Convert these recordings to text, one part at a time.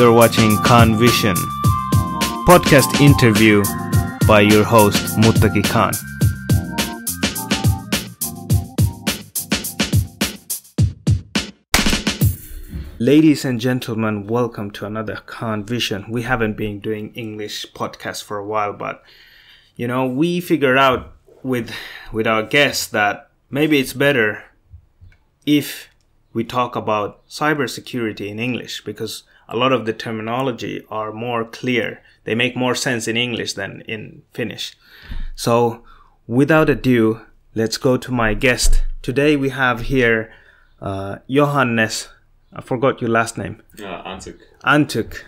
You're watching Khan Vision podcast interview by your host Muttaki Khan. Ladies and gentlemen, welcome to another Khan Vision. We haven't been doing English podcasts for a while, but you know, we figured out with with our guests that maybe it's better if we talk about cybersecurity in English because a lot of the terminology are more clear. They make more sense in English than in Finnish. So, without ado, let's go to my guest. Today we have here uh, Johannes. I forgot your last name. Yeah, Antuk. Antuk.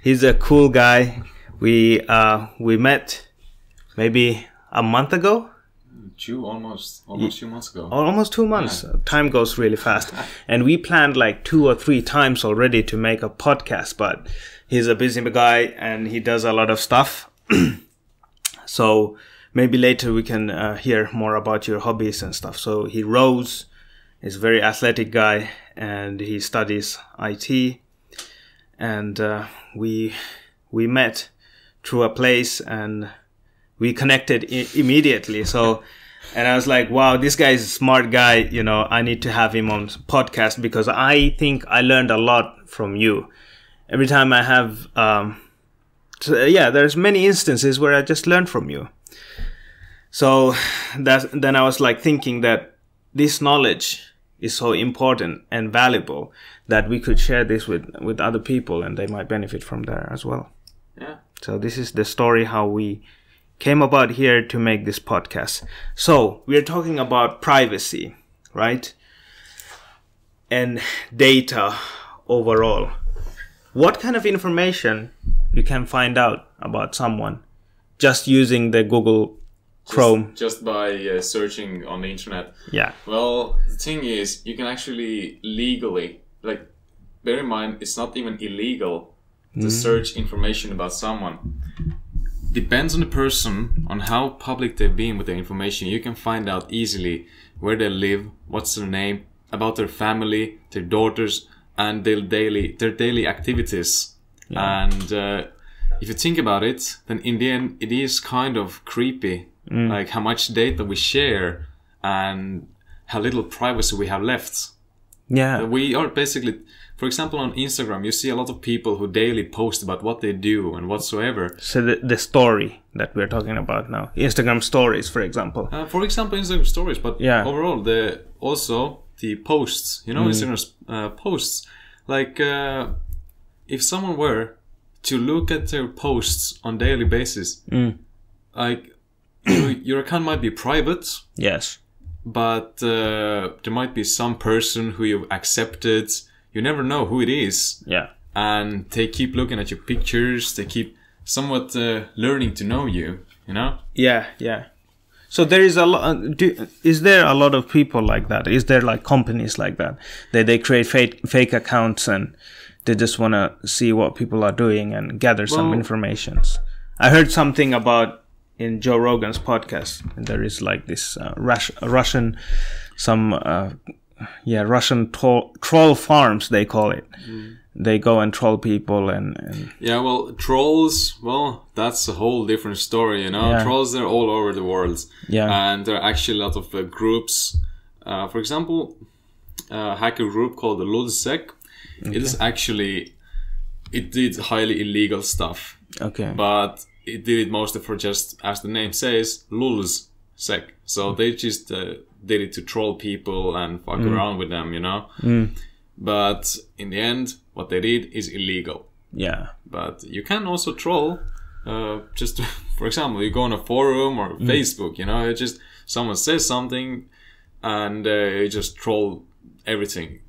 He's a cool guy. We uh, we met maybe a month ago two almost almost two months ago. almost two months. Time goes really fast. and we planned like two or three times already to make a podcast, but he's a busy guy and he does a lot of stuff. so maybe later we can uh, hear more about your hobbies and stuff. So he rows, He's a very athletic guy, and he studies IT. And uh, we we met through a place and we connected I- immediately. So and I was like, wow, this guy is a smart guy. You know, I need to have him on podcast because I think I learned a lot from you. Every time I have, um, so, yeah, there's many instances where I just learned from you. So that then I was like thinking that this knowledge is so important and valuable that we could share this with with other people and they might benefit from there as well. Yeah. So this is the story how we came about here to make this podcast. So, we are talking about privacy, right? And data overall. What kind of information you can find out about someone just using the Google Chrome? Just, just by uh, searching on the internet. Yeah. Well, the thing is, you can actually legally, like, bear in mind, it's not even illegal to Mm. search information about someone. Depends on the person, on how public they've been with their information. You can find out easily where they live, what's their name, about their family, their daughters, and their daily their daily activities. And uh, if you think about it, then in the end, it is kind of creepy, like how much data we share and how little privacy we have left. Yeah. We are basically, for example, on Instagram, you see a lot of people who daily post about what they do and whatsoever. So the, the story that we're talking about now, Instagram stories, for example. Uh, for example, Instagram stories, but Yeah. overall, the also the posts. You know, Instagram uh, posts. Like, uh, if someone were to look at their posts on daily basis, like your, your account might be private, Yes. but uh, there might be some person who you've accepted. You never know who it is. Yeah. and they keep looking at your pictures. They keep somewhat uh, learning to know you. You know? Yeah, yeah. So there is a lot. Do, is there a lot of people like that? Is there like companies like that that they create fake fake accounts and they just want to see what people are doing and gather some Well- informations? I heard something about in Joe Rogan's podcast. There is like this uh, Rus- Russian, some uh, yeah Russian troll, troll farms they call it. They go and troll people and, and Yeah. Well, trolls. Well, that's a whole different story. You know, Yeah. trolls they're all over the world. Yeah. And there are actually a lot of uh, groups. Uh, for example, a hacker group called the Lulzsec. It is actually it did highly illegal stuff. okay but it did it mostly for just, as the name says, lulz sec. So they just uh, did it to troll people and fuck mm. around with them, you know. Mm. But in the end, what they did is illegal. yeah But you can also troll. Uh, just for example, you go on a forum or mm. Facebook, you know, it just someone says something, and uh, you just troll everything.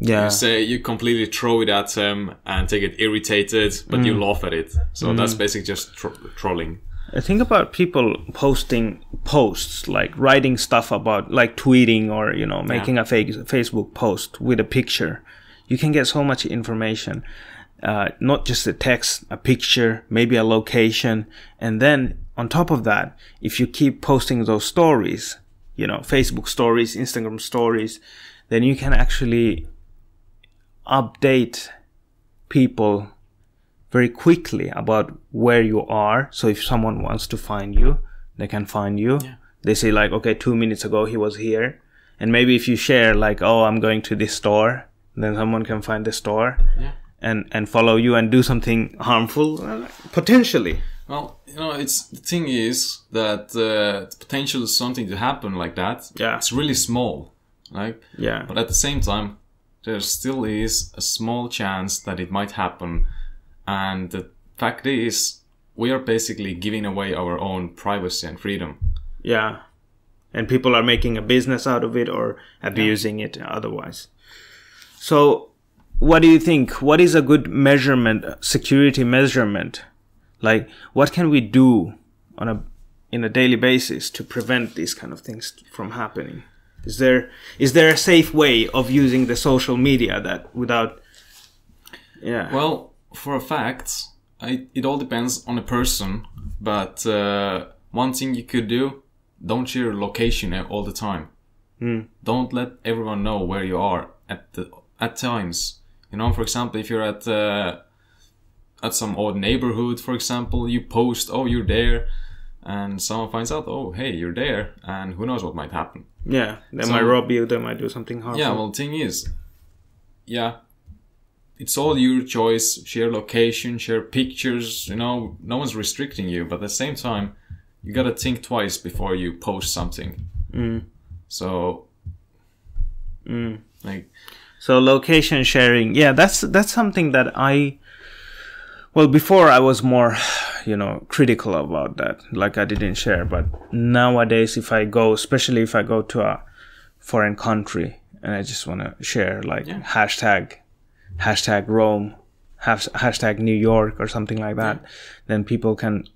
yeah You say you completely throw it at them and they get irritated, but you laugh at it. So that's basically just tro- trolling. I think about people posting posts, like writing stuff about, like tweeting or, you know, making a fake Facebook post with a picture. You can get so much information. Uh, not just a text, a picture, maybe a location. And then on top of that, if you keep posting those stories, you know, Facebook stories, Instagram stories, then you can actually update people very quickly about where you are. So if someone wants to find you, they can find you. Yeah. They say like, okay, two minutes ago he was here, and maybe if you share like, oh, I'm going to this store, then someone can find the store Yeah. and and follow you and do something harmful uh, potentially. Well, you know, it's the thing is that uh, the potential is something to happen like that. Yeah. It's really small, right? Yeah. But at the same time, there still is a small chance that it might happen. And the fact is, we are basically giving away our own privacy and freedom. Yeah. And people are making a business out of it or abusing it otherwise. So, what do you think? What is a good measurement, security measurement? Like, what can we do on a in a daily basis to prevent these kind of things from happening? Is there is there a safe way of using the social media that without yeah Well, for a fact, I, it all depends on a person. But uh, one thing you could do: don't share location all the time. Don't let everyone know where you are at the at times. You know, for example, if you're at uh, at some odd neighborhood, for example, you post, "Oh, you're there," and someone finds out, "Oh, hey, you're there," and who knows what might happen. yeah they So- might rob you they might do something harmful Yeah, well, the thing is, yeah, it's all your choice. Share location, share pictures. You know, no one's restricting you, but at the same time, you gotta think twice before you post something. Mm. So, Mm. like, So location sharing, yeah, that's that's something that I well before I was more, you know, critical about that. Like I didn't share, but nowadays if I go, especially if I go to a foreign country and I just want to share like Yeah. hashtag hashtag Rome, hash, hashtag New York or something like that, then people can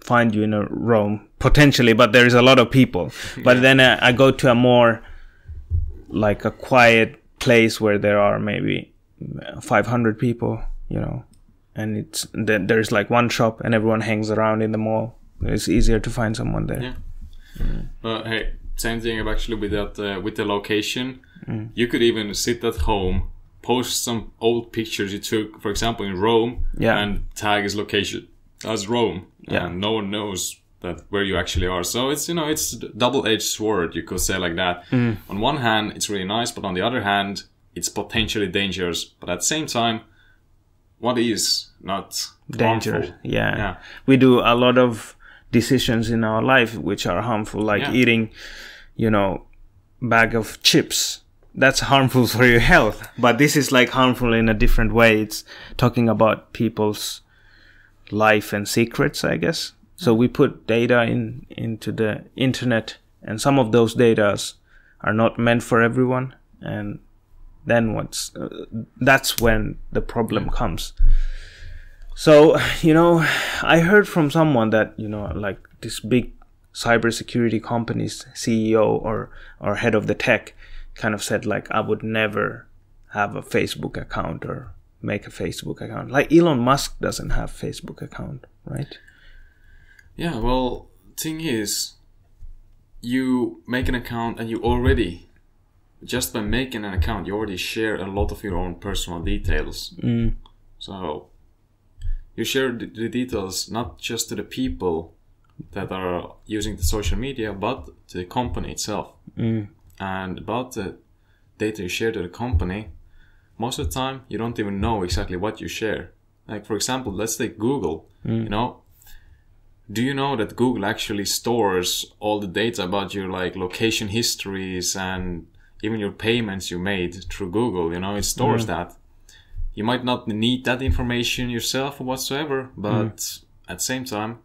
find you in a Rome potentially, but there is a lot of people. But then uh, I go to a more like a quiet place where there are maybe 500 people, you know, and it's then there's like one shop and everyone hangs around in the mall. It's easier to find someone there. Yeah. but hey, same thing actually with that uh, with the location. You could even sit at home, post some old pictures you took, for example, in Rome, Yeah. and tag his location as Rome, Yeah. and no one knows that where you actually are. So it's you know it's a double-edged sword, you could say like that. Mm. On one hand, it's really nice, but on the other hand, it's potentially dangerous. But at the same time, what is not Dangerous. Yeah. Yeah. We do a lot of decisions in our life which are harmful, like Yeah. eating, you know, bag of chips. That's harmful for your health. But this is like harmful in a different way. It's talking about people's life and secrets, I guess. So we put data in into the internet, and some of those datas are not meant for everyone. And then what's uh, that's when the problem comes. So, you know, I heard from someone that, you know, like this big cybersecurity company's CEO or, or head of the tech kind of said, like, I would never have a Facebook account or make a Facebook account. Like Elon Musk doesn't have Facebook account, right? Yeah, well, thing is, you make an account and you already, just by making an account, you already share a lot of your own personal details. Mm. So, you share the, details not just to the people that are using the social media, but to the company itself. Mm. And about the data you share to the company, most of the time you don't even know exactly what you share. Like for example, let's take Google. Mm. You know, do you know that Google actually stores all the data about your like location histories and even your payments you made through Google? You know, it stores mm. that. You might not need that information yourself or whatsoever, but mm. at the same time,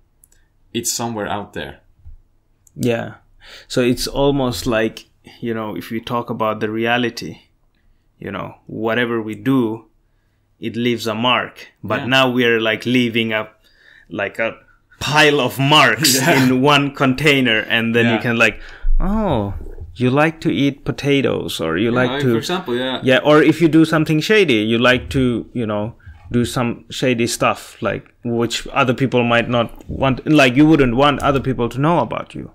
it's somewhere out there. Yeah. So it's almost like, you know, if we talk about the reality, you know, whatever we do, it leaves a mark. But Yeah. now we're like leaving a, like a pile of marks Yeah. in one container. And then you can like, oh, you like to eat potatoes or you like to, for example, yeah, yeah. Or if you do something shady, you like to, you know, do some shady stuff like which other people might not want, like you wouldn't want other people to know about you.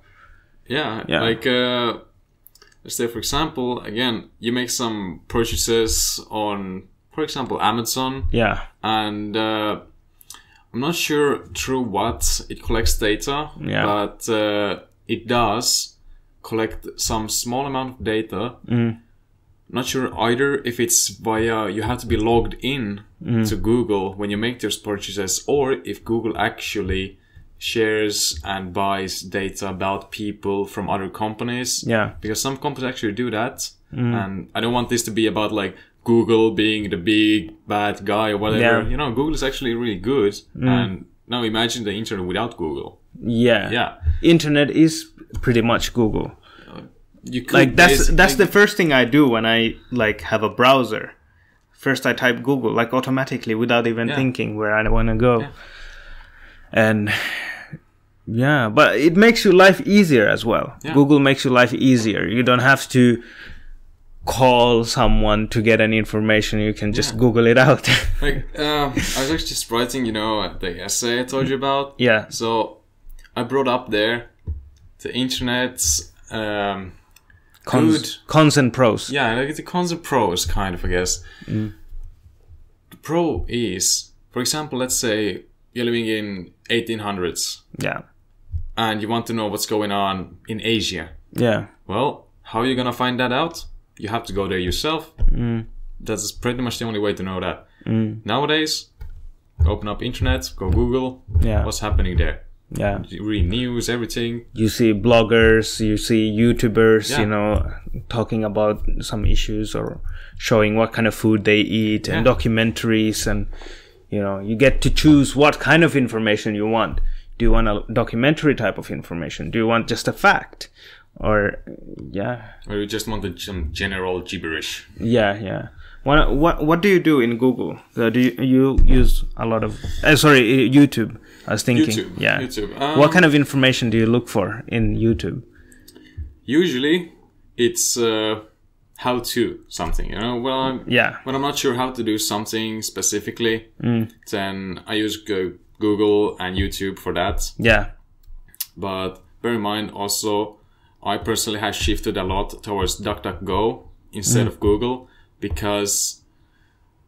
Yeah, Yeah. like uh, let's say for example, again, you make some purchases on for example, Amazon, Yeah. and uh, I'm not sure through what it collects data, Yeah. but uh, it does collect some small amount of data. Mm. Not sure either if it's via you have to be logged in Mm. to Google when you make those purchases, or if Google actually shares and buys data about people from other companies. Yeah. Because some companies actually do that, mm. and I don't want this to be about like Google being the big bad guy or whatever. Yeah. You know, Google is actually really good, mm. and now imagine the internet without Google. Yeah. Yeah, Internet is pretty much Google. you could Like that's that's the first thing I do when I like have a browser. First I type Google like automatically without even Yeah. thinking where I want to go. Yeah. And yeah, but it makes your life easier as well. Yeah. Google makes your life easier. You don't have to call someone to get any information. You can just Yeah. Google it out. like uh, I was actually just writing, you know, the essay I told you about. yeah. So I brought up there the internet's um, Cons, good cons and pros. Yeah, like the cons and pros, kind of, I guess. Mm. The pro is, for example, let's say you're living in 1800s Yeah. and you want to know what's going on in Asia. Yeah. Well, how are you gonna find that out? You have to go there yourself. Mm. That's pretty much the only way to know that. Nowadays, open up internet, go Google, Yeah. what's happening there. Yeah. Read news, everything. you see bloggers, you see YouTubers, Yeah. you know, talking about some issues or showing what kind of food they eat and documentaries and you know, you get to choose what kind of information you want. Do you want a documentary type of information? Do you want just a fact? Or yeah, Or you just want some general gibberish. yeah, yeah. What what what do you do in Google? Uh, do you, you use a lot of uh, sorry uh, YouTube? I was thinking, YouTube. yeah. YouTube. what Um, kind of information do you look for in YouTube? Usually, it's uh, how to something. You know, well, I'm, Yeah, when I'm not sure how to do something specifically, Mm. then I use Go- Google and YouTube for that. yeah. But bear in mind also, I personally have shifted a lot towards DuckDuckGo instead Mm. of Google because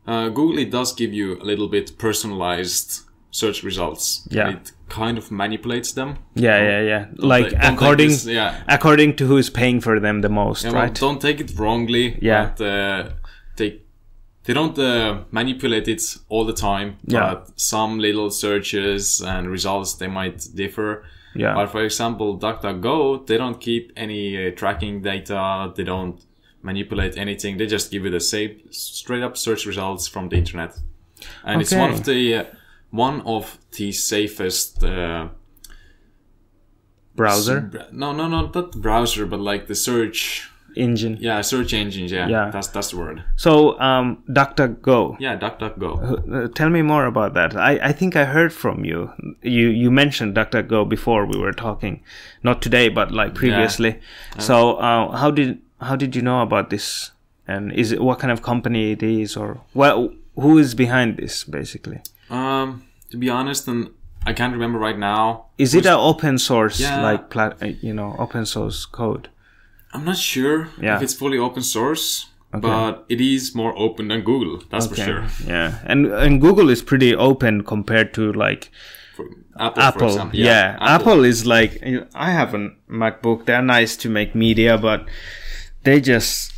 uh, Google it does give you a little bit personalized search results. Yeah. It kind of manipulates them. Yeah, yeah, yeah. Like Don't according this- yeah. according to who is paying for them the most, Yeah, well, right? don't take it wrongly. Yeah. But, uh, they they don't uh, manipulate it all the time. Yeah. But some little searches and results they might differ. yeah, But for example, DuckDuckGo, they don't keep any uh, tracking data. They don't manipulate anything. They just give you the same straight up search results from the internet. And it's one of the uh, one of the safest uh, browser No, no, no, not browser, but like the search. engine. Yeah, search engines. Yeah, Yeah. that's that's the word. So, um, DuckDuckGo. Yeah, DuckDuckGo. Uh, tell me more about that. I, I think I heard from you. You you mentioned DuckDuckGo before we were talking, not today, but like previously. Yeah. So, uh, how did how did you know about this? And is it what kind of company it is, or well, who is behind this basically? Um, to be honest, and I can't remember right now. Is it an open source Yeah. like plat, uh, you know open source code? I'm not sure Yeah. if it's fully open source, but it is more open than Google. That's for sure. Yeah, and and Google is pretty open compared to like For Apple, for Apple. example. Yeah, Apple. is like I have a MacBook. They're nice to make media, but they just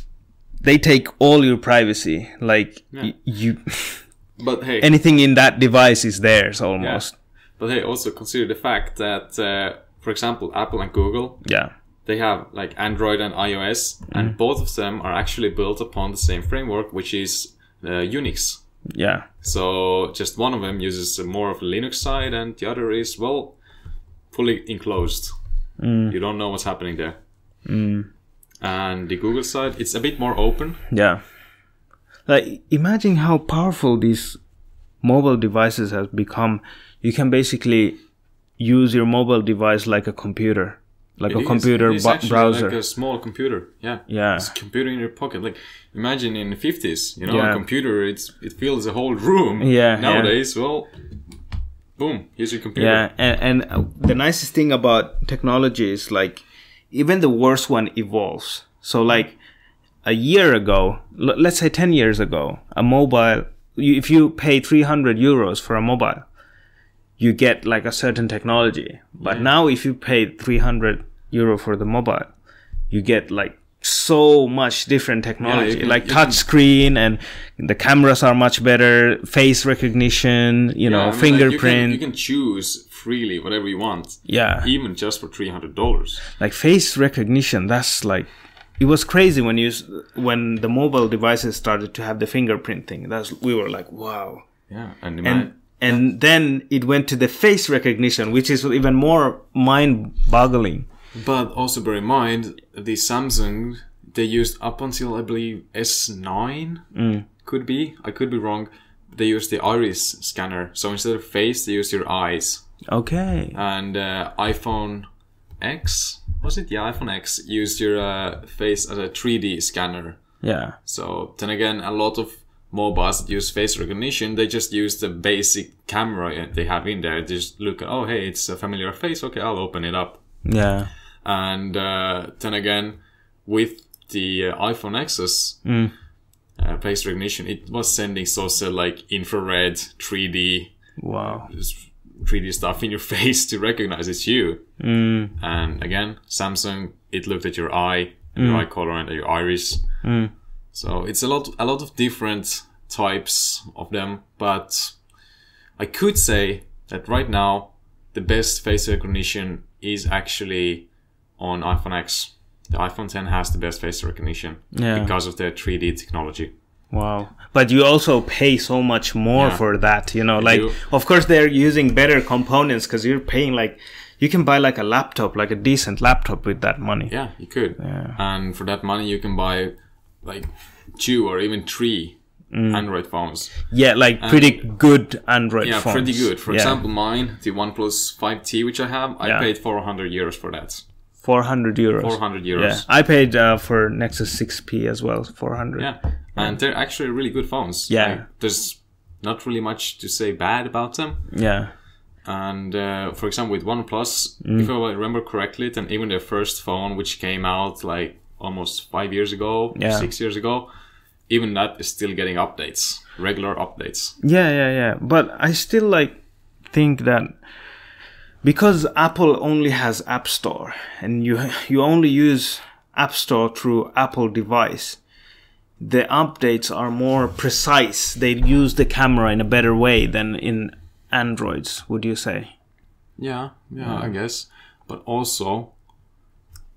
they take all your privacy. Like y- you, But hey, anything in that device is theirs almost. but hey, also consider the fact that, uh, for example, Apple and Google, Yeah, they have like Android and iOS, Mm-hmm. and both of them are actually built upon the same framework, which is uh, Unix. yeah, So just one of them uses more of the Linux side, and the other is well fully enclosed. Mm. You don't know what's happening there. And the Google side, it's a bit more open. yeah. Like imagine how powerful these mobile devices have become. You can basically use your mobile device like a computer, like It a is- computer bu- browser. like a small computer. Yeah, Yeah. it's a computer in your pocket. Like imagine in the fifties, you know, Yeah. a computer. It's it fills a whole room. Yeah, yeah. Nowadays, well, boom, here's your computer. Yeah, and, and uh, the nicest thing about technology is like even the worst one evolves. So like a year ago, l- let's say 10 years ago, a mobile, you, if you pay 300 euros for a mobile, you get like a certain technology. But Yeah. now, if you pay 300 euro for the mobile, you get like so much different technology, can- like touch can- screen, and the cameras are much better, face recognition, you know, I mean, like, fingerprint. you, can, you can choose freely whatever you want, yeah. even just for three hundred dollars. like face recognition that's like it was crazy when you when the mobile devices started to have the fingerprint thing that's we were like wow. Yeah, and, and and then it went to the face recognition which is even more mind boggling but also bear in mind the Samsung they used up until I believe S nine Mm. could be. I could be wrong. They used the iris scanner, so instead of face, they used your eyes. okay. And uh, iPhone X was it? the iPhone X used your uh, face as a 3D scanner. yeah So then again, a lot of mobiles that use face recognition, they just use the basic camera they have in there. They just look at, oh hey, it's a familiar face. Okay, I'll open it up. yeah And uh, then again, with the uh, iPhone XS Mm. uh, face recognition, it was sending so-called like infrared 3D wow 3D stuff in your face to recognize it's you. mm. And again, Samsung, it looked at your eye, and your eye color, and your iris. Mm. So it's a lot, a lot of different types of them. But I could say that right now, the best face recognition is actually on iPhone X. The iPhone 10 has the best face recognition Yeah. because of their 3D technology. Wow. But you also pay so much more Yeah. for that, you know, like of course they're using better components cuz you're paying like you can buy like a laptop, like a decent laptop with that money. Yeah, you could. Yeah. And for that money, you can buy like two or even three mm. Android phones. Yeah, like pretty good Android Yeah, phones. pretty good. For Yeah. example, mine, the OnePlus 5T, which I have, I paid 400 euros for that. 400 euros. 400 euros Yeah. I paid uh, for Nexus 6P as well, 400. Yeah. And they're actually really good phones. Yeah. Like, there's not really much to say bad about them. Yeah. And uh, for example, with OnePlus, Mm. if I remember correctly, then even their first phone, which came out like almost five years ago, Yeah. six years ago, even that is still getting updates, regular updates. Yeah, yeah, yeah. But I still like think that because Apple only has App Store and you you only use App Store through Apple device, the updates are more precise. They use the camera in a better way than in Androids, would you say? Yeah, yeah, I guess. But also,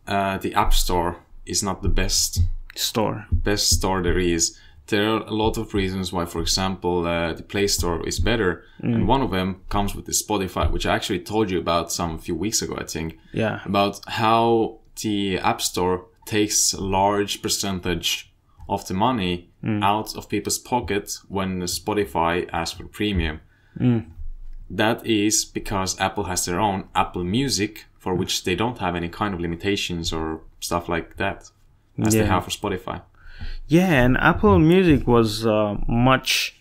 uh, the App Store is not the best Store. best store there is. There are a lot of reasons why, for example, uh, the Play Store is better, and mm. one of them comes with the Spotify, which I actually told you about some few weeks ago, I think, Yeah. about how the App Store takes a large percentage of the money mm. out of people's pocket when Spotify asks for premium. Mm. That is because Apple has their own Apple Music, for which they don't have any kind of limitations or stuff like that, as they have for Spotify. Yeah, and Apple Music was uh, much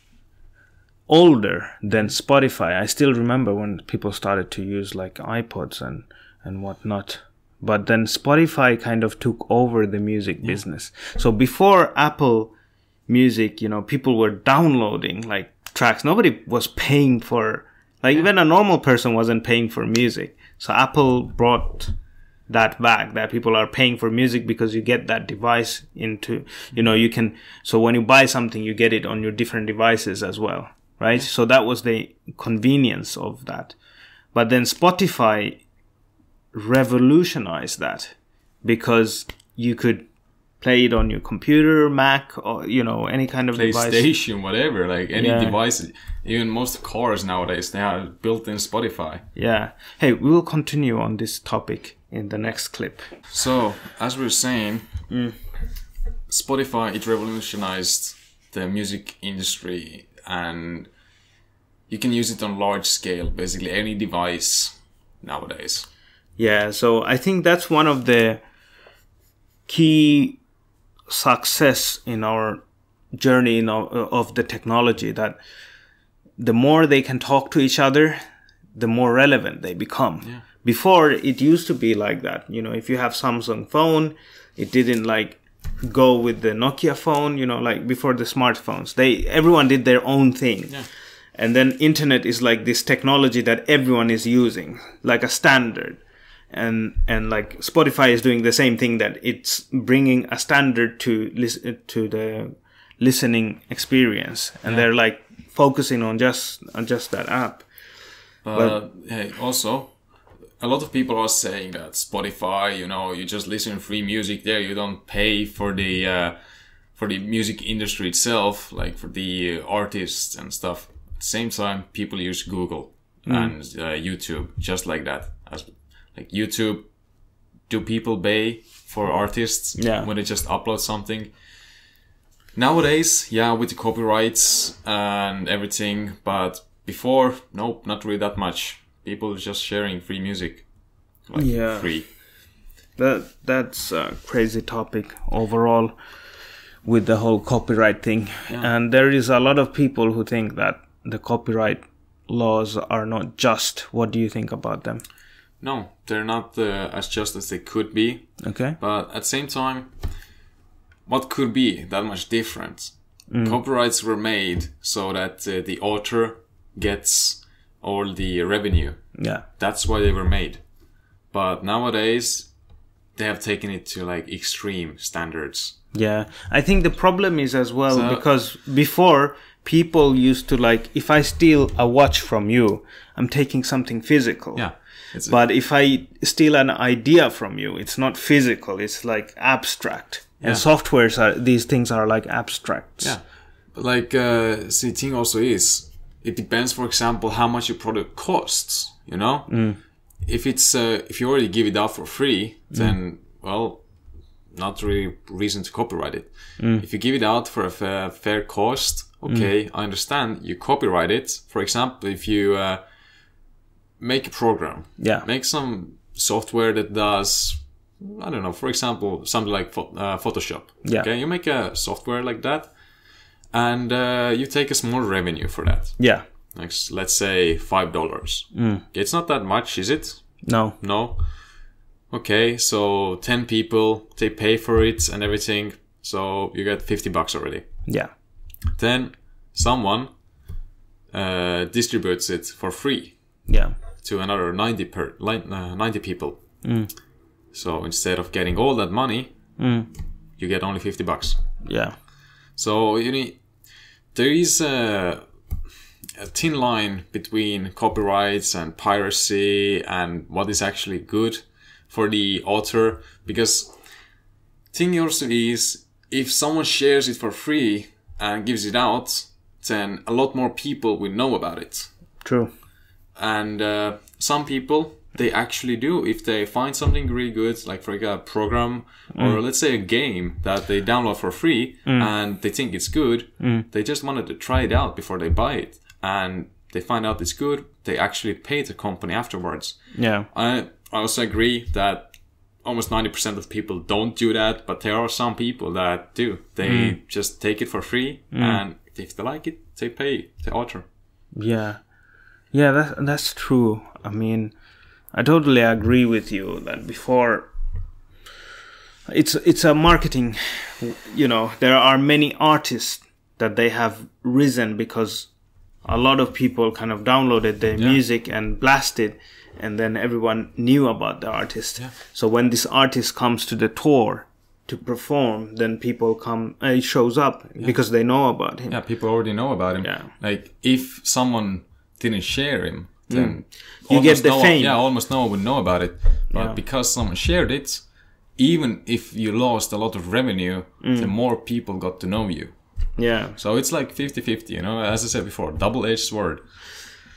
older than Spotify. I still remember when people started to use like iPods and and whatnot. But then Spotify kind of took over the music business. So before Apple Music, you know, people were downloading like tracks. Nobody was paying for like even a normal person wasn't paying for music. So Apple brought that back that people are paying for music because you get that device into you know you can so when you buy something you get it on your different devices as well right? So that was the convenience of that. But then spotify revolutionized that because you could play it on your computer mac or you know any kind of device PlayStation, whatever, like any Yeah. device. Even most cars nowadays, they have built-in Spotify. yeah hey we will continue on this topic in the next clip So, as we were saying, Mm. Spotify it revolutionized the music industry, and you can use it on large scale, basically any device nowadays. Yeah, so I think that's one of the key success in our journey in our, of the technology that the more they can talk to each other, the more relevant they become. Before it used to be like that, you know, if you have Samsung phone, it didn't like go with the Nokia phone, you know, like before the smartphones. They everyone did their own thing. Yeah. And then internet is like this technology that everyone is using, like a standard. And and like Spotify is doing the same thing that it's bringing a standard to listen to the listening experience and they're like focusing on just on just that app. But hey, also, a lot of people are saying that Spotify, you know, you just listen free music there. You don't pay for the uh, for the music industry itself, like for the artists and stuff. At the same time, people use Google and uh, YouTube just like that. As like YouTube, do people pay for artists Yeah. when they just upload something? Nowadays, yeah, with the copyrights and everything, but before, nope, not really that much. People just sharing free music, like Yeah. free. That that's a crazy topic overall with the whole copyright thing. And there is a lot of people who think that the copyright laws are not just. What do you think about them? No, they're not uh, as just as they could be, Okay. but at the same time, what could be that much different? Copyrights were made so that uh, the author gets all the revenue. Yeah. That's why they were made. But nowadays, they have taken it to like extreme standards. Yeah, I think the problem is as well So- because before people used to like if I steal a watch from you, I'm taking something physical. Yeah. It's But if I steal an idea from you, it's not physical, it's like abstract. And softwares are these things are like abstracts. Yeah. Like, uh, see, the thing also is, it depends, for example, how much your product costs, you know? If it's, uh, if you already give it out for free, then, well, not really reason to copyright it. If you give it out for a fair, fair cost, okay, I understand, you copyright it. For example, if you, uh, make a program, Yeah. make some software that does i don't know for example something like uh, photoshop Yeah. okay you make a software like that and uh, you take a small revenue for that Yeah. like let's say five dollars it's not that much is it No. no okay so 10 people they pay for it and everything so you get 50 bucks already Yeah. then someone uh, distributes it for free Yeah. To another 90 per uh, 90 people. So instead of getting all that money, you get only 50 bucks. Yeah. So you need there is a, a thin line between copyrights and piracy and what is actually good for the author because thing also is if someone shares it for free and gives it out then a lot more people will know about it True. And uh, some people they actually do. If they find something really good like for a program or mm. let's say a game that they download for free mm. and they think it's good mm. they just wanted to try it out before they buy it. And they find out it's good they actually pay the company afterwards. Yeah. i I also agree that almost 90% of people don't do that but there are some people that do. They just take it for free and if they like it they pay the author. Yeah, yeah, that's that's true. I mean, I totally agree with you that before it's it's a marketing. You know, there are many artists that they have risen because a lot of people kind of downloaded their music and blasted, and then everyone knew about the artist. So when this artist comes to the tour to perform, then people come. Uh, he shows up because they know about him. Yeah, people already know about him. Yeah. Like if someone didn't share him, then Mm. You get the no one- fame. yeah, almost no one would know about it. But Yeah. because someone shared it, even if you lost a lot of revenue, Mm. the more people got to know you. Yeah. So it's like 50-50, you know, as I said before, double-edged sword.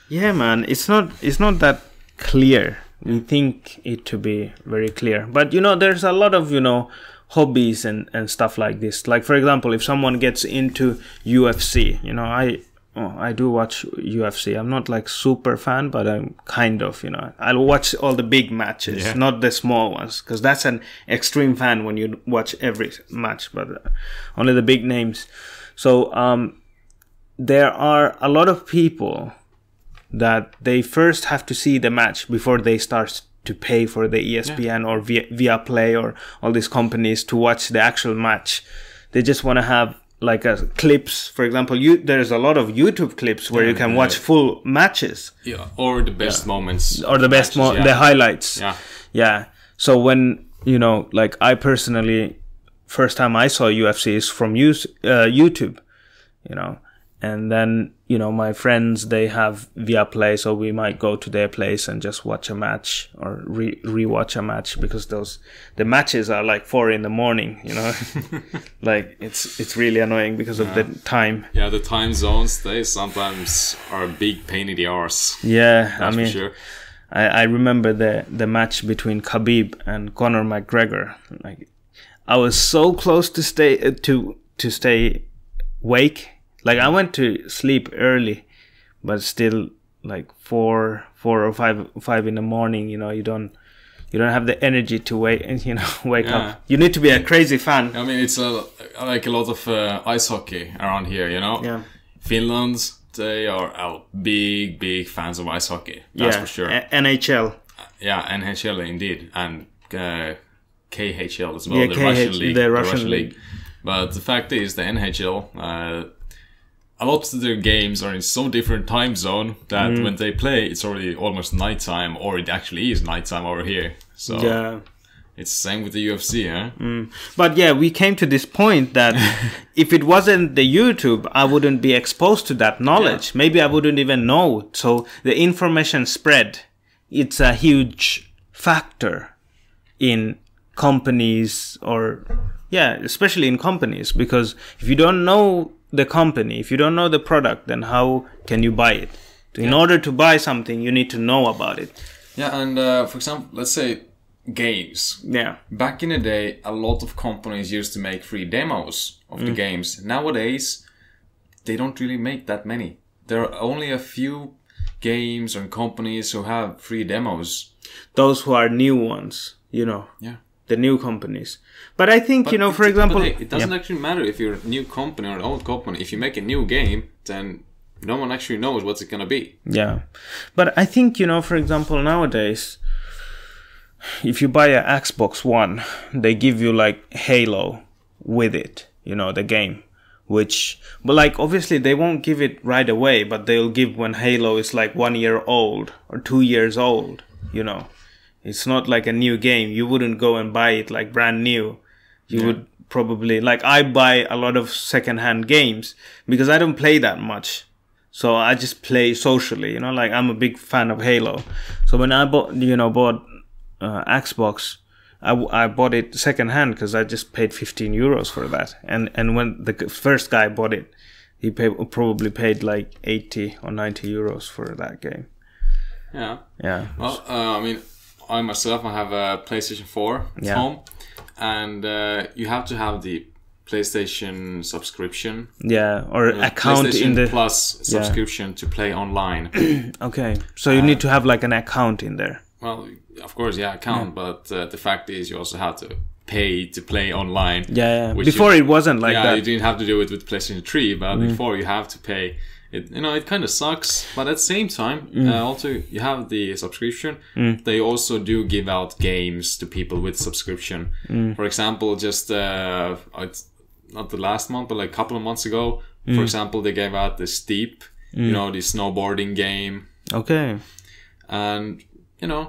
Yeah, man, it's not it's not that clear. We think it to be very clear, but you know, there's a lot of you know hobbies and and stuff like this. Like for example, if someone gets into UFC, you know, I oh, I do watch UFC. I'm not like super fan, but I'm kind of you know I'll watch all the big matches, Yeah. not the small ones, because that's an extreme fan when you watch every match, but uh, only the big names. So um, there are a lot of people that they first have to see the match before they start to pay for the ESPN or via, Viaplay or all these companies to watch the actual match. They just want to have like a clips. For example, you there's a lot of YouTube clips where you can yeah. watch full matches Yeah, or the best moments. or the best matches, yeah. the highlights. Yeah. Yeah. So when you know, like I personally, first time I saw UFC is from use, uh, YouTube, you know, and then you know my friends they have Viaplay, so we might go to their place and just watch a match or re rewatch a match because those the matches are like four in the morning, you know, like it's it's really annoying because of the time. Yeah, the time zones they sometimes are a big pain in the arse. Yeah, I mean, for sure. I, I remember the the match between Khabib and Conor McGregor. Like, I was so close to stay uh, to to stay awake. Like I went to sleep early, but still like four four or five five in the morning. You know, you don't you don't have the energy to wake you know wake Yeah. up. You need to be a crazy fan. I mean, it's a, like a lot of uh, ice hockey around here, you know? Yeah. Finland, they are uh, big, big fans of ice hockey. That's yeah, for sure. A- NHL. yeah, NHL indeed. And uh, KHL as well, Yeah, the, KH Russian league, the Russian league. But the fact is, the NHL, uh, a lot of their games are in so different time zone that Mm. when they play, it's already almost nighttime, or it actually is nighttime over here. So Yeah. it's the same with the UFC, huh? But yeah, we came to this point that if it wasn't the YouTube, I wouldn't be exposed to that knowledge. Maybe I wouldn't even know. So the information spread, it's a huge factor in companies or yeah, especially in companies because if you don't know the company, if you don't know the product, then how can you buy it? In order to buy something, you need to know about it. Yeah, and uh, for example, let's say games. Yeah. Back in the day, a lot of companies used to make free demos of Mm. the games. Nowadays, they don't really make that many. There are only a few games and companies who have free demos. Those who are new ones, you know. Yeah. The new companies. But I think you know, for example, hey, it doesn't Yeah. actually matter if you're a new company or an old company. If you make a new game, then no one actually knows what's it gonna be. Yeah, but I think you know, for example, nowadays, if you buy an Xbox One, they give you like Halo with it. You know, the game, which, but like obviously they won't give it right away, but they'll give when Halo is like one year old or two years old. You know, it's not like a new game. You wouldn't go and buy it like brand new. You would probably like I buy a lot of secondhand games because I don't play that much. So I just play socially, you know, like I'm a big fan of Halo. So when I bought, you know, bought uh, Xbox, I, w- I bought it secondhand because I just paid 15 euros for that. And and when the first guy bought it, he pay, probably paid like 80 or 90 euros for that game. Yeah. Yeah. Well, uh, I mean, I myself I have a PlayStation 4 at Yeah. home, and uh, you have to have the PlayStation subscription, Yeah. Or account in the. Plus subscription to play online. Okay. So you need to have like an account in there. well, of course, yeah, account, but uh, the fact is you also have to pay to play online. Yeah. yeah. Before you- it wasn't like yeah, that. Mm. you didn't have to do it with PlayStation 3, but before you have to pay. It, you know, it kind of sucks, but at the same time, Mm. uh, also you have the subscription. They also do give out games to people with subscription. Mm. For example, just uh, it's not the last month, but like a couple of months ago, Mm. for example, they gave out the Steep, you know, the snowboarding game, Okay. and you know,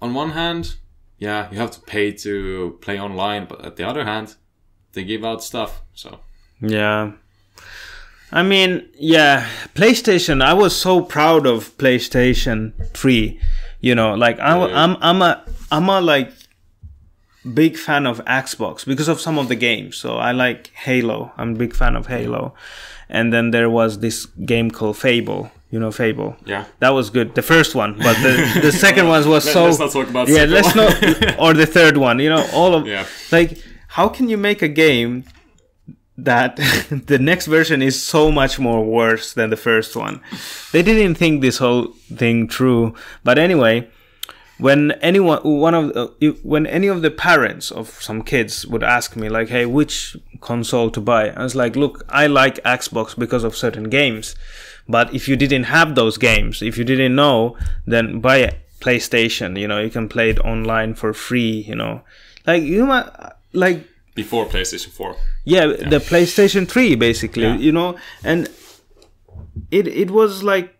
on one hand, yeah, you have to pay to play online, but at the other hand, they give out stuff. So Yeah. I mean, yeah, PlayStation. I was so proud of PlayStation 3. You know, like I, Yeah. I'm, I'm a, I'm a like big fan of Xbox because of some of the games. So I like Halo. I'm a big fan of Halo. And then there was this game called Fable. You know Fable. yeah. That was good. The first one, but the the second one was so. let's not talk about Yeah, let's one. not. Or the third one. You know, all of Yeah. like how can you make a game that the next version is so much more worse than the first one? They didn't think this whole thing through. But anyway, when anyone one of uh, when any of the parents of some kids would ask me like hey which console to buy i was like look i like xbox because of certain games but if you didn't have those games if you didn't know then buy PlayStation. You know, you can play it online for free. You know, like you might like Before PlayStation 4. yeah, the PlayStation 3 basically, Yeah. you know, and it it was like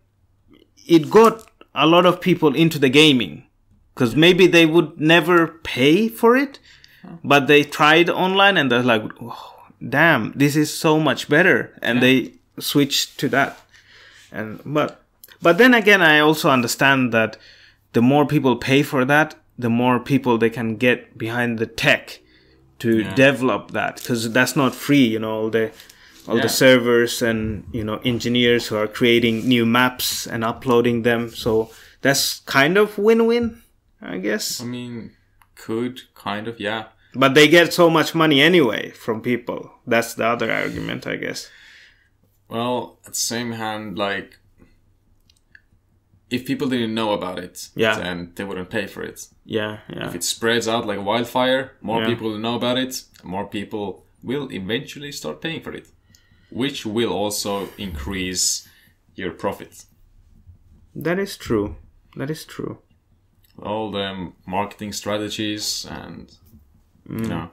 it got a lot of people into the gaming cuz maybe they would never pay for it, but they tried online and they're like, oh, "Damn, this is so much better." And they switched to that. And but but then again, I also understand that the more people pay for that, the more people they can get behind the tech to develop that because that's not free you know all the all Yeah. the servers and you know engineers who are creating new maps and uploading them. So that's kind of win-win i guess. I mean, could, kind of, yeah. but they get so much money anyway from people. That's the other argument i guess. Well, at the same hand, like, if people didn't know about it, Yeah. then they wouldn't pay for it. yeah yeah If it spreads out like wildfire, more Yeah. people will know about it, more people will eventually start paying for it, which will also increase your profit. that is true that is true All the marketing strategies and, Mm. you know,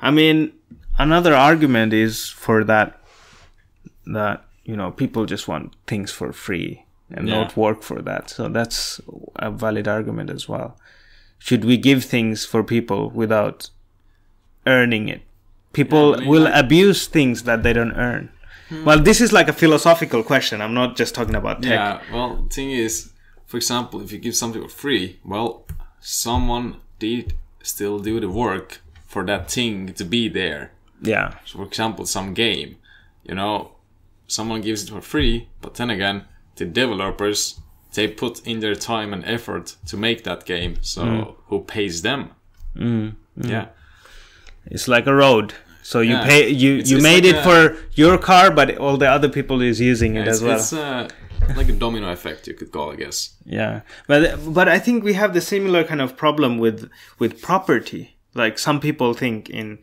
I mean, another argument is for that that you know people just want things for free and Yeah. not work for that. So that's a valid argument as well. Should we give things for people without earning it? People Yeah, I mean, will like- abuse things that they don't earn. Hmm. Well, this is like a philosophical question. I'm not just talking about tech. Yeah, well, thing is, for example, if you give something for free, well, someone did still do the work for that thing to be there. Yeah. So, for example, some game, you know, someone gives it for free, but then again, the developers they put in their time and effort to make that game. So, Mm. who pays them? Yeah, It's like a road. So you Yeah. pay you It's- you it's made like it a- for your car, but all the other people is using it as well. it's uh, like a domino effect, you could call, I guess. Yeah, but but I think we have the similar kind of problem with with property. Like some people think in,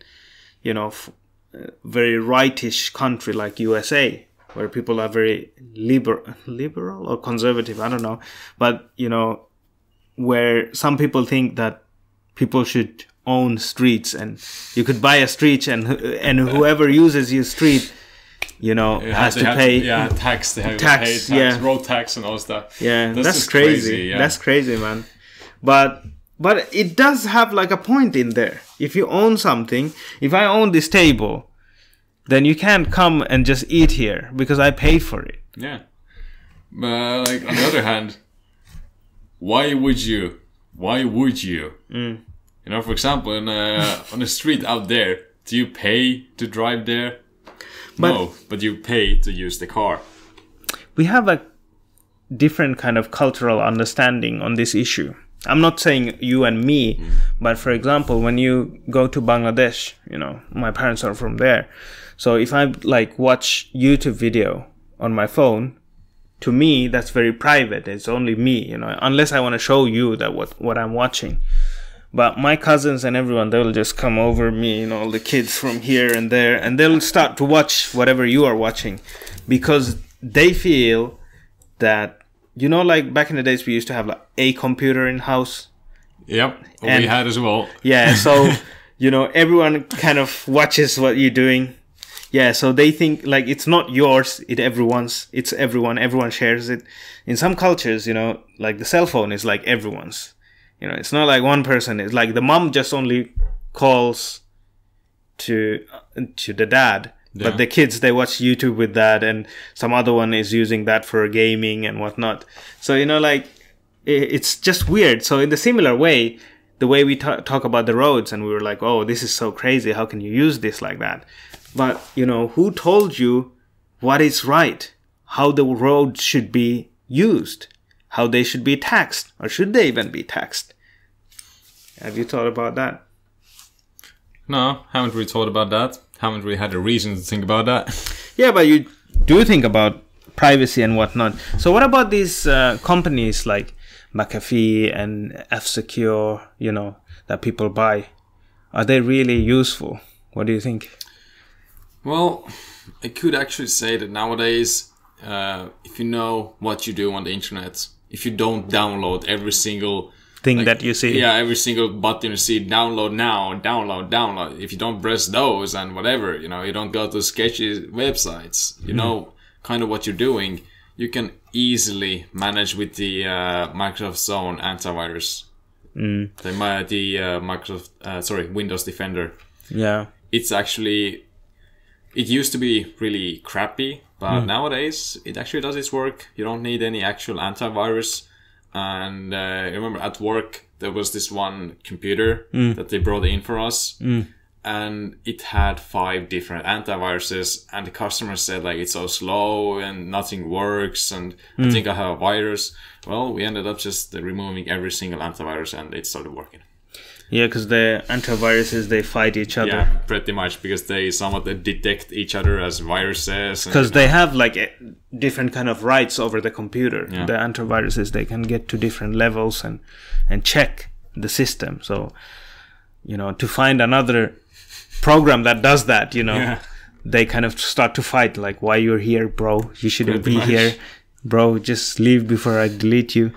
you know, f- uh, very rightish country like USA, where people are very liber liberal or conservative. I don't know, but you know, where some people think that people should own streets and you could buy a street and and whoever uses your street, you know, It has they to pay. yeah, tax, they have to tax, pay tax, yeah. road tax and all stuff. Yeah, that's, just crazy. yeah. That's crazy, man. But but it does have like a point in there. If you own something, if I own this table, then you can't come and just eat here because I paid for it. Yeah. But like on the other hand, why would you? Why would you? Mm. You know, for example, in a, on the street out there, do you pay to drive there? no, but you pay to use the car. We have a different kind of cultural understanding on this issue. I'm not saying you and me, but for example, when you go to Bangladesh, you know, my parents are from there. So if I like watch YouTube video on my phone, to me that's very private. It's only me, you know, unless I want to show you that what what I'm watching. But my cousins and everyone, they'll just come over me, you know, all the kids from here and there, and they'll start to watch whatever you are watching because they feel that, you know, like back in the days, we used to have like a computer in house. Yep, we had as well. Yeah, so, you know, everyone kind of watches what you're doing. Yeah, so they think like it's not yours, it everyone's, it's everyone, everyone shares it. In some cultures, you know, like the cell phone is like everyone's. You know, it's not like one person. It's like the mom just only calls to to the dad, Yeah. but the kids they watch YouTube with that, and some other one is using that for gaming and whatnot. So you know, like it's just weird. So in the similar way, the way we ta- talk about the roads, and we were like, "Oh, this is so crazy! How can you use this like that?" But you know, who told you what is right? How the road should be used? How they should be taxed, or should they even be taxed? Have you thought about that? No, haven't really thought about that. Haven't really had a reason to think about that. Yeah, but you do think about privacy and whatnot. So what about these uh, companies like McAfee and F Secure? You know that people buy. Are they really useful? What do you think? Well, I could actually say that nowadays, uh, if you know what you do on the internet, if you don't download every single Thing that you see. yeah, every single button you see, download now, download, download. If you don't press those and whatever, you know, you don't go to sketchy websites, you know, kind of what you're doing, you can easily manage with the uh, Microsoft's own antivirus. Mm. The, the uh, Microsoft, uh, sorry, Windows Defender. Yeah. It's actually, it used to be really crappy, but nowadays it actually does its work. You don't need any actual antivirus. And uh, I remember at work there was this one computer mm. that they brought in for us, mm. and it had five different antiviruses. And the customer said like it's so slow and nothing works, and I mm. think I have a virus. Well, we ended up just removing every single antivirus, and it started working. Yeah, because the antiviruses they fight each other. Yeah, pretty much because they somewhat detect each other as viruses. because they have like a- different kind of rights over the computer Yeah. the antiviruses they can get to different levels and and check the system so you know to find another program that does that you know Yeah. they kind of start to fight like why you're here bro you shouldn't Pretty be much. here bro just leave before i delete you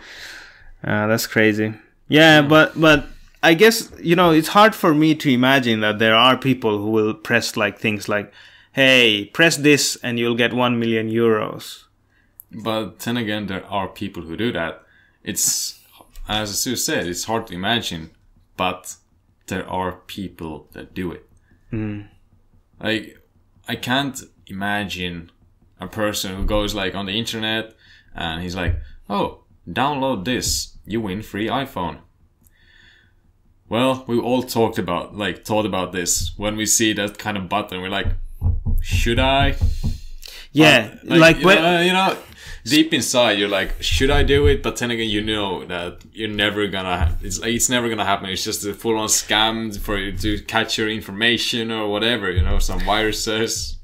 uh, that's crazy yeah but but i guess you know it's hard for me to imagine that there are people who will press like things like hey press this and you'll get 1 million euros But then again, there are people who do that. It's, as Sue said, it's hard to imagine, but there are people that do it. Mm. Like, I can't imagine a person who goes like on the internet and he's like, oh, download this, you win free iPhone. Well, we all talked about, like, thought about this. When we see that kind of button, we're like, should I? yeah like, like, you, when, know, you know deep inside you're like should i do it? But then again you know that you're never gonna it's it's never gonna happen. It's just a full-on scam for you to catch your information or whatever you know some viruses.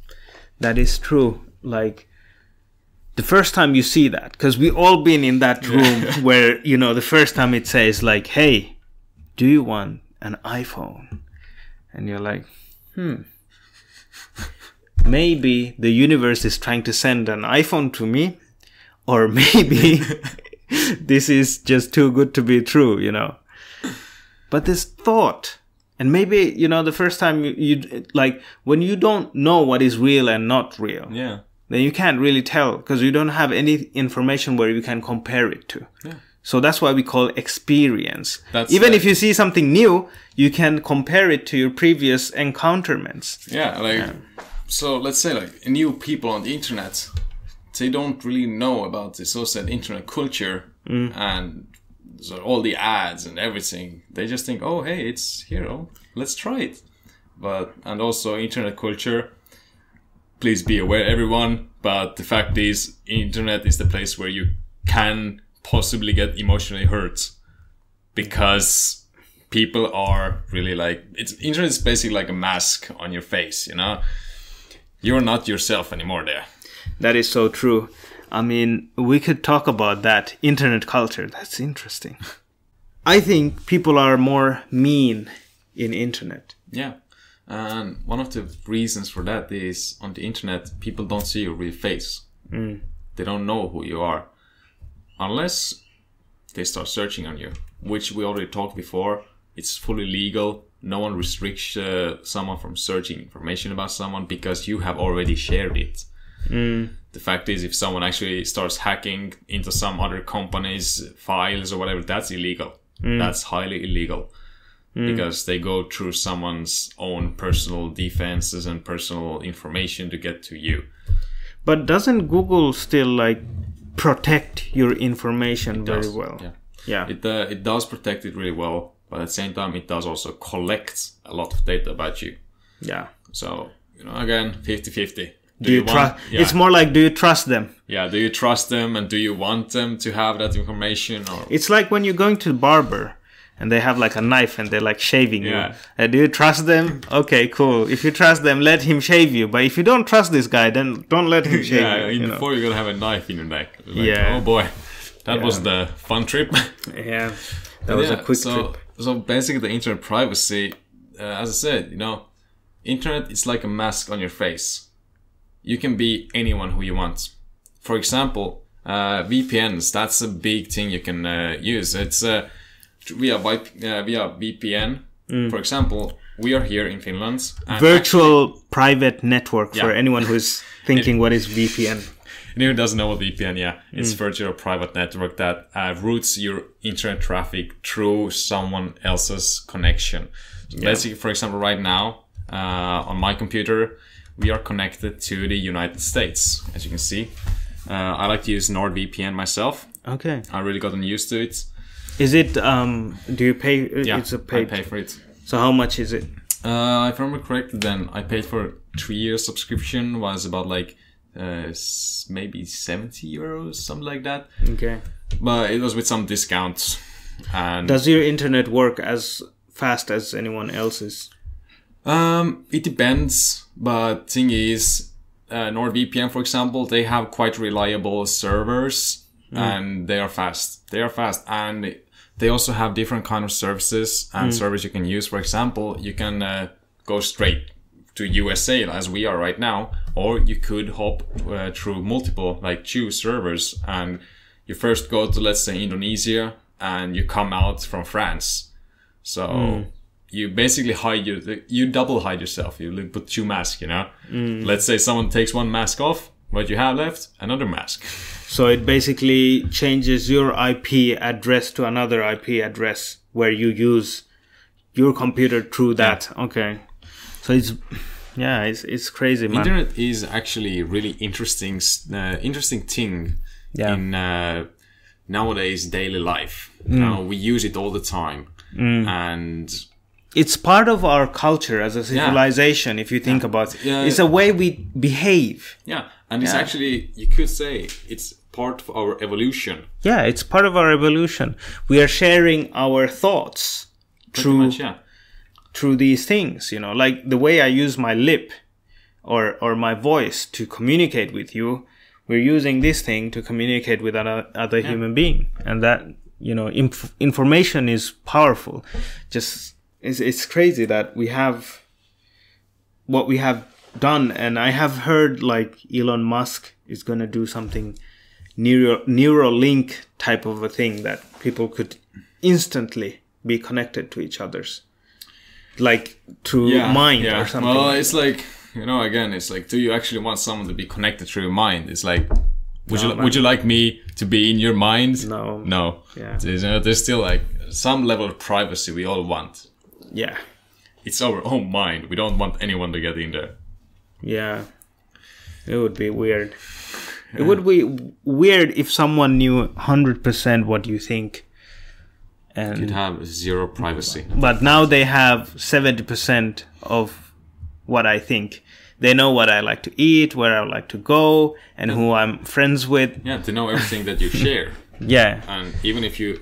That is true. Like the first time you see that because we all been in that room where you know the first time it says like hey do you want an iphone? And you're like hmm maybe the universe is trying to send an iphone to me or maybe this is just too good to be true you know. But this thought and maybe you know the first time you, you like when you don't know what is real and not real yeah. then you can't really tell because you don't have any information where you can compare it to. So that's why we call experience. That's Even like- if you see something new, you can compare it to your previous encounterments. yeah like so let's say like new people on the internet they don't really know about the so-said internet culture mm. and so all the ads and everything. They just think oh hey it's here. Oh let's try it. But and also internet culture please be aware everyone but the fact is internet is the place where you can possibly get emotionally hurt because people are really like it's internet is basically like a mask on your face you know you're not yourself anymore there That is so true. I mean, we could talk about that internet culture. That's interesting. I think people are more mean in internet. yeah and one of the reasons for that is on the internet people don't see your real face mm. they don't know who you are unless they start searching on you which we already talked before. It's fully legal. No one restricts uh, someone from searching information about someone because you have already shared it. Mm. The fact is if someone actually starts hacking into some other company's files or whatever that's illegal. Mm. That's highly illegal. Mm. Because they go through someone's own personal defenses and personal information to get to you. But doesn't Google still like protect your information very well? yeah. Yeah. it uh, it does protect it really well but at the same time it does also collect a lot of data about you yeah. so you know again 50-50 Do you, want- trust? yeah, It's more like, do you trust them? yeah do you trust them and do you want them to have that information or It's like when you're going to the barber and they have like a knife and they're like shaving Yeah. you. Uh, do you trust them? Okay, cool. If you trust them, let him shave you. But if you don't trust this guy, then don't let him shave yeah you. know? before you're gonna have a knife in your neck Like, Yeah. oh boy that Yeah. was the fun trip Yeah, that was Yeah, a quick so, trip. So basically, the internet privacy, uh, as I said, you know, internet is like a mask on your face. You can be anyone who you want. For example, Uh, VPNs, that's a big thing you can uh, use. It's uh, via, uh, via VPN. Mm. For example, we are here in Finland. and Virtual private network for anyone who's thinking what is VPN. Anyone doesn't know what VPN, yeah, it's Mm. virtual private network that uh, routes your internet traffic through someone else's connection. So basically, for example, right now uh, on my computer, we are connected to the United States, as you can see. Uh, I like to use NordVPN myself. Okay. I really gotten used to it. Is it? Um. Do you pay? Yeah, It's a I paid. pay for it. So how much is it? Uh, if I remember correctly, then I paid for three year subscription was about like uh, maybe seventy euros, something like that. Okay. But it was with some discounts. And Does your internet work as fast as anyone else's? um, it depends. But thing is, uh, NordVPN, for example, they have quite reliable servers and they are fast. They are fast and they also have different kind of services and servers you can use. For example, you can uh, go straight to USA as we are right now, or you could hop uh, through multiple like two servers and you first go to let's say Indonesia and you come out from France. So you basically hide your you double hide yourself. You put two masks, you know. Let's say someone takes one mask off, what you have left another mask. So it basically changes your IP address to another IP address where you use your computer through that. Okay. So it's yeah, it's it's crazy, man. Internet is actually a really interesting uh, interesting thing Yeah. in uh, nowadays daily life. Now we use it all the time, and it's part of our culture as a civilization if you think about it. Yeah. It's a way we behave. yeah, and it's actually you could say it's part of our evolution. Yeah, it's part of our evolution. We are sharing our thoughts Pretty through much, yeah. through these things, you know, like the way I use my lip or or my voice to communicate with you, we're using this thing to communicate with another other human being. And that, you know, inf- information is powerful. Just it's it's crazy that we have what we have done and I have heard like Elon Musk is going to do something neural Neuralink type of a thing that people could instantly be connected to each other's like through mind or something. Well, it's like you know, again, it's like, do you actually want someone to be connected through your mind? It's like, would No, you man. would you like me to be in your mind? No. no. Yeah. There's, you know, there's still like some level of privacy we all want. Yeah. It's our own mind. We don't want anyone to get in there. Yeah. It would be weird. It would be weird if someone knew 100% what you think. And You'd have zero privacy. but now they have 70% of what I think. They know what I like to eat, where I like to go, and who I'm friends with. Yeah, to know everything that you share, Yeah. and even if you,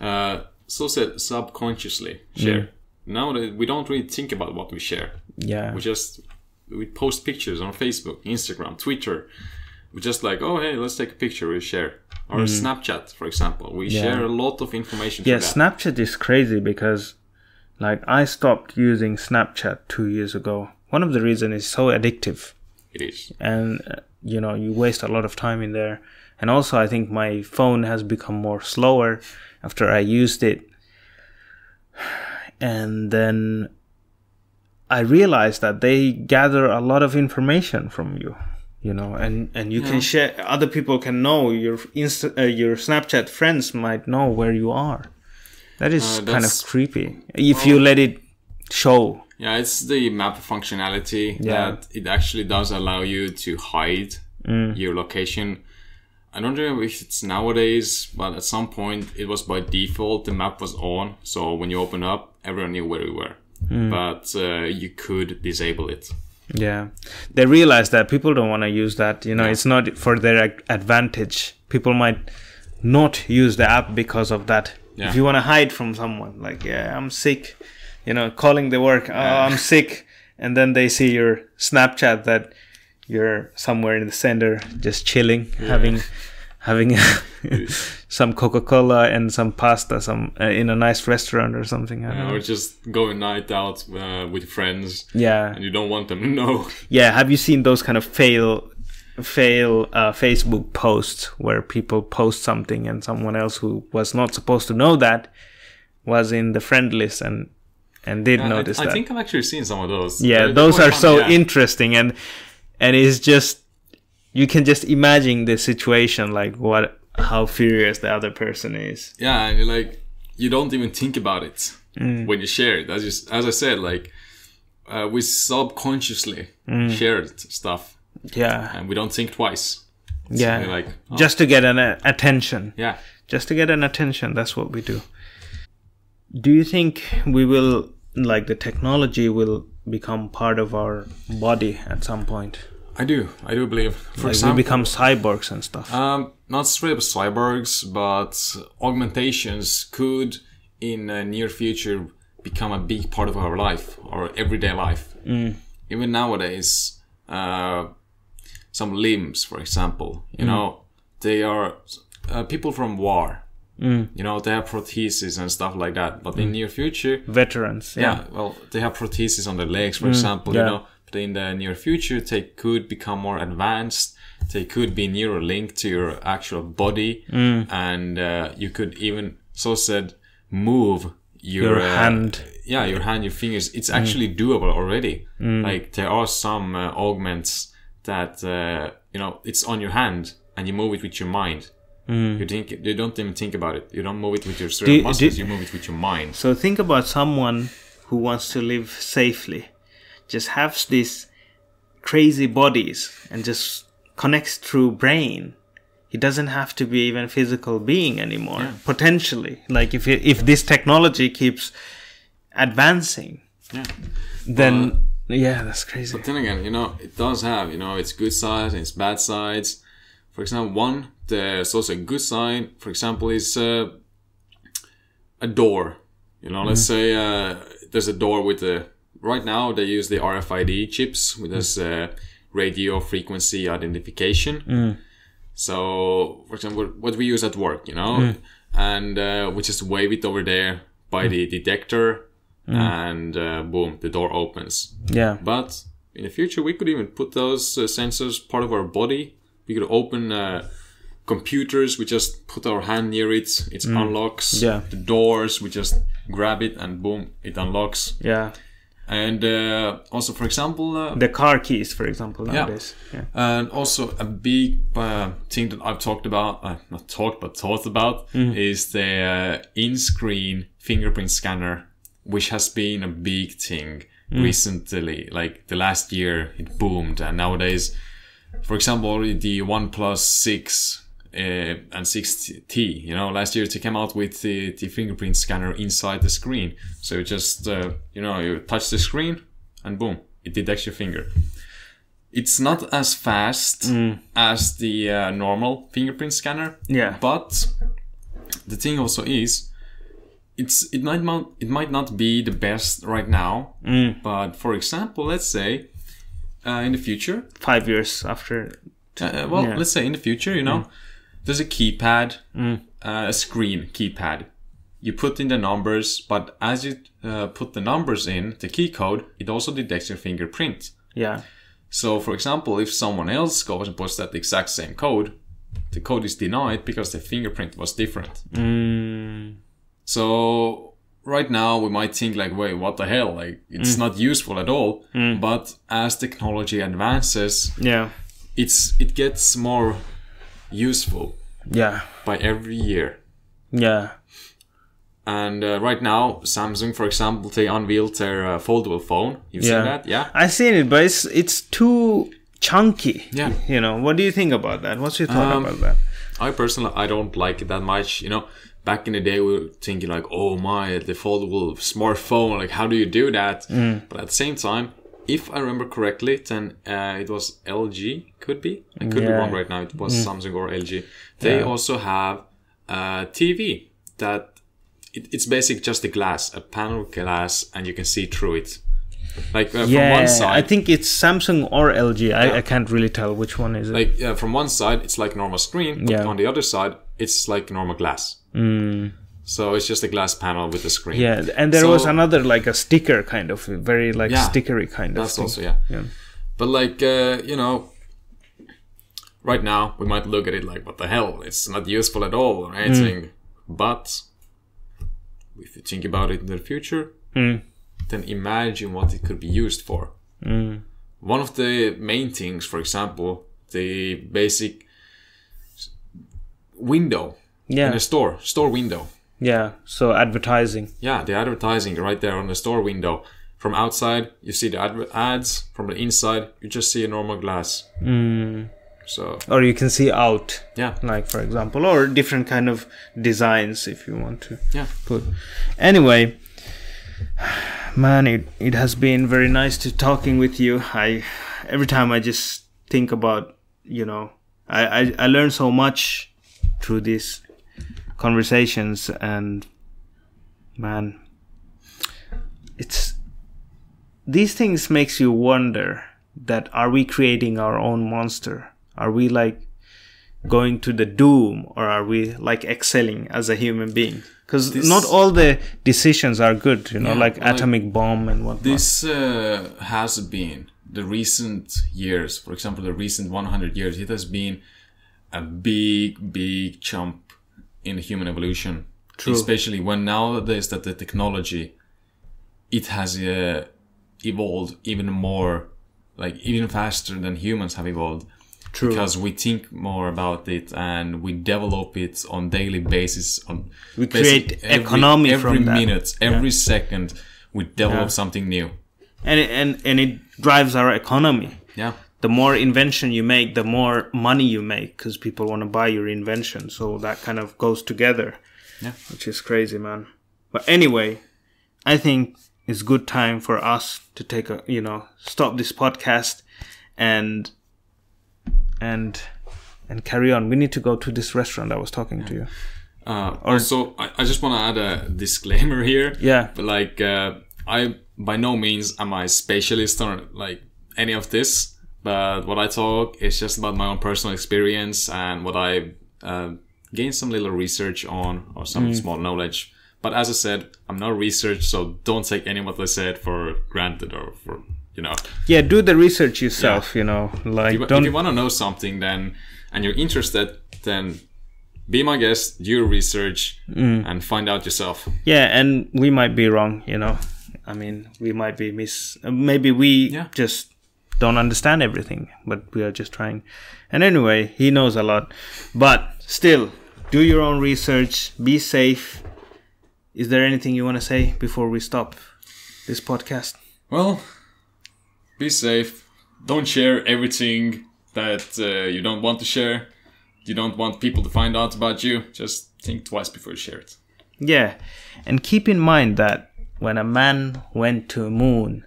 uh, so said subconsciously share. Now that we don't really think about what we share. Yeah. we just we post pictures on Facebook, Instagram, Twitter. We just like, oh hey, let's take a picture. We share. Or Snapchat, for example, we share a lot of information. Yeah, that. Snapchat is crazy because, like, I stopped using Snapchat two years ago. One of the reasons is so addictive, It is. and uh, you know you waste a lot of time in there. And also, I think my phone has become more slower after I used it. And then I realized that they gather a lot of information from you, you know, and and you can share. Other people can know your Insta, uh, your Snapchat friends might know where you are. That is Uh, kind of creepy if you let it show. Yeah, it's the map functionality Yeah. that it actually does allow you to hide Mm. your location. I don't know if it's nowadays, but at some point it was by default the map was on, so when you open up, everyone knew where you were. Mm. But uh, you could disable it. Yeah, they realize that people don't want to use that. You know, it's not for their advantage. People might not use the app because of that. Yeah. If you want to hide from someone, like, yeah, I'm sick, you know, calling the work, oh, I'm sick, and then they see your Snapchat that you're somewhere in the center, just chilling, having having some Coca Cola and some pasta, some uh, in a nice restaurant or something. Know. or just going night out uh, with friends Yeah, and you don't want them to know. yeah. Have you seen those kind of fail fail uh, Facebook posts where people post something and someone else who was not supposed to know that was in the friend list and and did I- notice I, that. I think I've actually seen some of those. yeah, those are fun, so yeah. interesting and and it's just you can just imagine the situation like what how furious the other person is. Yeah, and you're like you don't even think about it Mm. when you share it. As you, as I said, like uh, we subconsciously Mm. share stuff Yeah. and we don't think twice. Yeah. Like oh, Just to get an uh, attention. yeah. just to get an attention that's what we do do you think we will like the technology will become part of our body at some point I do. I do believe. For like example, we become cyborgs and stuff Um, not straight up cyborgs, but augmentations could, in the near future, become a big part of our life, our everyday life. Even nowadays, uh, some limbs, for example, you know, they are uh, people from war. You know, they have prostheses and stuff like that. But in near future, veterans yeah, yeah, well, they have prostheses on their legs, for example, yeah. you know. In the near future, they could become more advanced. They could be nearer linked to your actual body, Mm. and uh, you could even, so said, move your, Your uh, hand. Mm. Yeah, your hand, your fingers. It's actually doable already. Like there are some uh, augments that uh, you know it's on your hand, and you move it with your mind. You think you don't even think about it. You don't move it with your cerebral Mm. you- muscles. you move it with your mind. so think about someone who wants to live safely just has these crazy bodies and just connects through brain he doesn't have to be even physical being anymore potentially like if it, if this technology keeps advancing Yeah. then yeah that's crazy But then again, you know, it does have, you know, its good sides and its bad sides. For example, one, there's also a good side, for example, is uh, a door. You know, let's say uh, there's a door with a. Right now, they use the RFID chips with this uh, radio frequency identification. So, for example, what we use at work, you know, and uh, we just wave it over there by the detector, and uh, boom, the door opens. yeah But in the future, we could even put those uh, sensors part of our body. We could open uh, computers. We just put our hand near it. It unlocks. Yeah. The doors. We just grab it and boom, it unlocks. yeah and uh, also for example uh, the car keys for example nowadays yeah. yeah. and also a big uh, thing that i've talked about uh, not talked but thought about mm-hmm. is the uh, in-screen fingerprint scanner which has been a big thing mm. recently like the last year it boomed and nowadays for example the one 6 and 6T, you know, last year they came out with the, the fingerprint scanner inside the screen. So you just, uh, you know, you touch the screen and boom, it detects your finger it's not as fast as the uh, normal fingerprint scanner. Yeah. But the thing also is, it's it might not it might not be the best right now. But for example, let's say uh, in the future, five years after uh, well, Yeah. let's say in the future, you know, there's a keypad, uh, a screen keypad. You put in the numbers, but as you uh, put the numbers in, the key code, it also detects your fingerprint. yeah So, for example, if someone else goes and puts that exact same code, the code is denied because the fingerprint was different. mm, So, right now we might think like, wait, what the hell? Like, it's not useful at all. But as technology advances, yeah it's it gets more useful yeah by every year. yeah And uh, right now, Samsung, for example, they unveiled their uh, foldable phone. You've Yeah. seen that, yeah? i seen it but it's it's too chunky Yeah. you know what do you think about that what's your thought Um, about that I personally I don't like it that much. You know, back in the day we were thinking like, oh my, the foldable smartphone, like how do you do that? But at the same time, if I remember correctly, then uh, it was LG, could be. I could be wrong right now. It was Samsung or LG. They Yeah. also have a TV that it, it's basic just a glass, a panel glass, and you can see through it. Like uh, from one side, i think it's samsung or lg I, I can't really tell which one is it like uh, from one side it's like normal screen but Yeah. on the other side it's like normal glass so it's just a glass panel with a screen Mm. yeah and there So- was another like a sticker kind of very like Yeah. stickery kind of that's thing. also yeah Yeah. but like uh, you know right now we might look at it like, what the hell? It's not useful at all or anything. But if you think about it in the future, then imagine what it could be used for. One of the main things, for example, the basic window in a store, store window. Yeah. So advertising. Yeah, the advertising right there on the store window. From outside, you see the adver- ads. From the inside, you just see a normal glass. Hmm. So Or you can see out. yeah, like for example or different kind of designs if you want to yeah. put anyway man it, it has been very nice to talking with you i every time i just think about you know i i, I learn so much through these conversations and man it's these things makes you wonder that are we creating our own monster? Are we like going to the doom or are we like excelling as a human being? Because not all the decisions are good you know Yeah, like like, atomic bomb and what This uh, has been the recent years, for example, the recent 100 years, it has been a big, big jump in human evolution. True. Especially when nowadays that the technology, it has uh, evolved even more, like even faster than humans have evolved. True. Because we think more about it and we develop it on daily basis. On We create economy every from that. minute, every second, we develop Yeah. something new. and it, and and it drives our economy Yeah. The more invention you make the more money you make because people want to buy your invention so that kind of goes together Yeah. which is crazy man but anyway i think it's good time for us to take a you know stop this podcast and and and carry on we need to go to this restaurant i was talking to you Uh, also, I, I just want to add a disclaimer here. Yeah. But like, uh, I by no means am I specialist on like any of this. But what I talk is just about my own personal experience and what I uh, gained some little research on or some Mm. small knowledge. But as I said, I'm not research, so don't take any of what I said for granted or for you know. yeah do the research yourself you know like If you, don't if you want to know something, then and you're interested, then be my guest, do research, Mm. and find out yourself. Yeah, and we might be wrong, you know. I mean, we might be miss. Maybe we Yeah. just don't understand everything, but we are just trying. And anyway, he knows a lot. But still, do your own research. Be safe. Is there anything you want to say before we stop this podcast? Well, be safe. Don't share everything that uh, you don't want to share. You don't want people to find out about you. Just think twice before you share it. Yeah, and keep in mind that when a man went to the moon,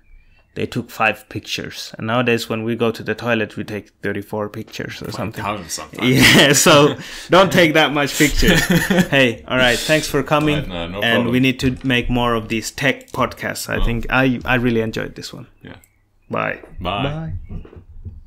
they took five pictures, and nowadays when we go to the toilet, we take thirty-four pictures or something. Sometimes. Yeah, so don't take that much pictures. hey, all right, thanks for coming. Alright, no, no and problem. we need to make more of these tech podcasts. I think I I really enjoyed this one. Yeah. Bye. Bye. Bye.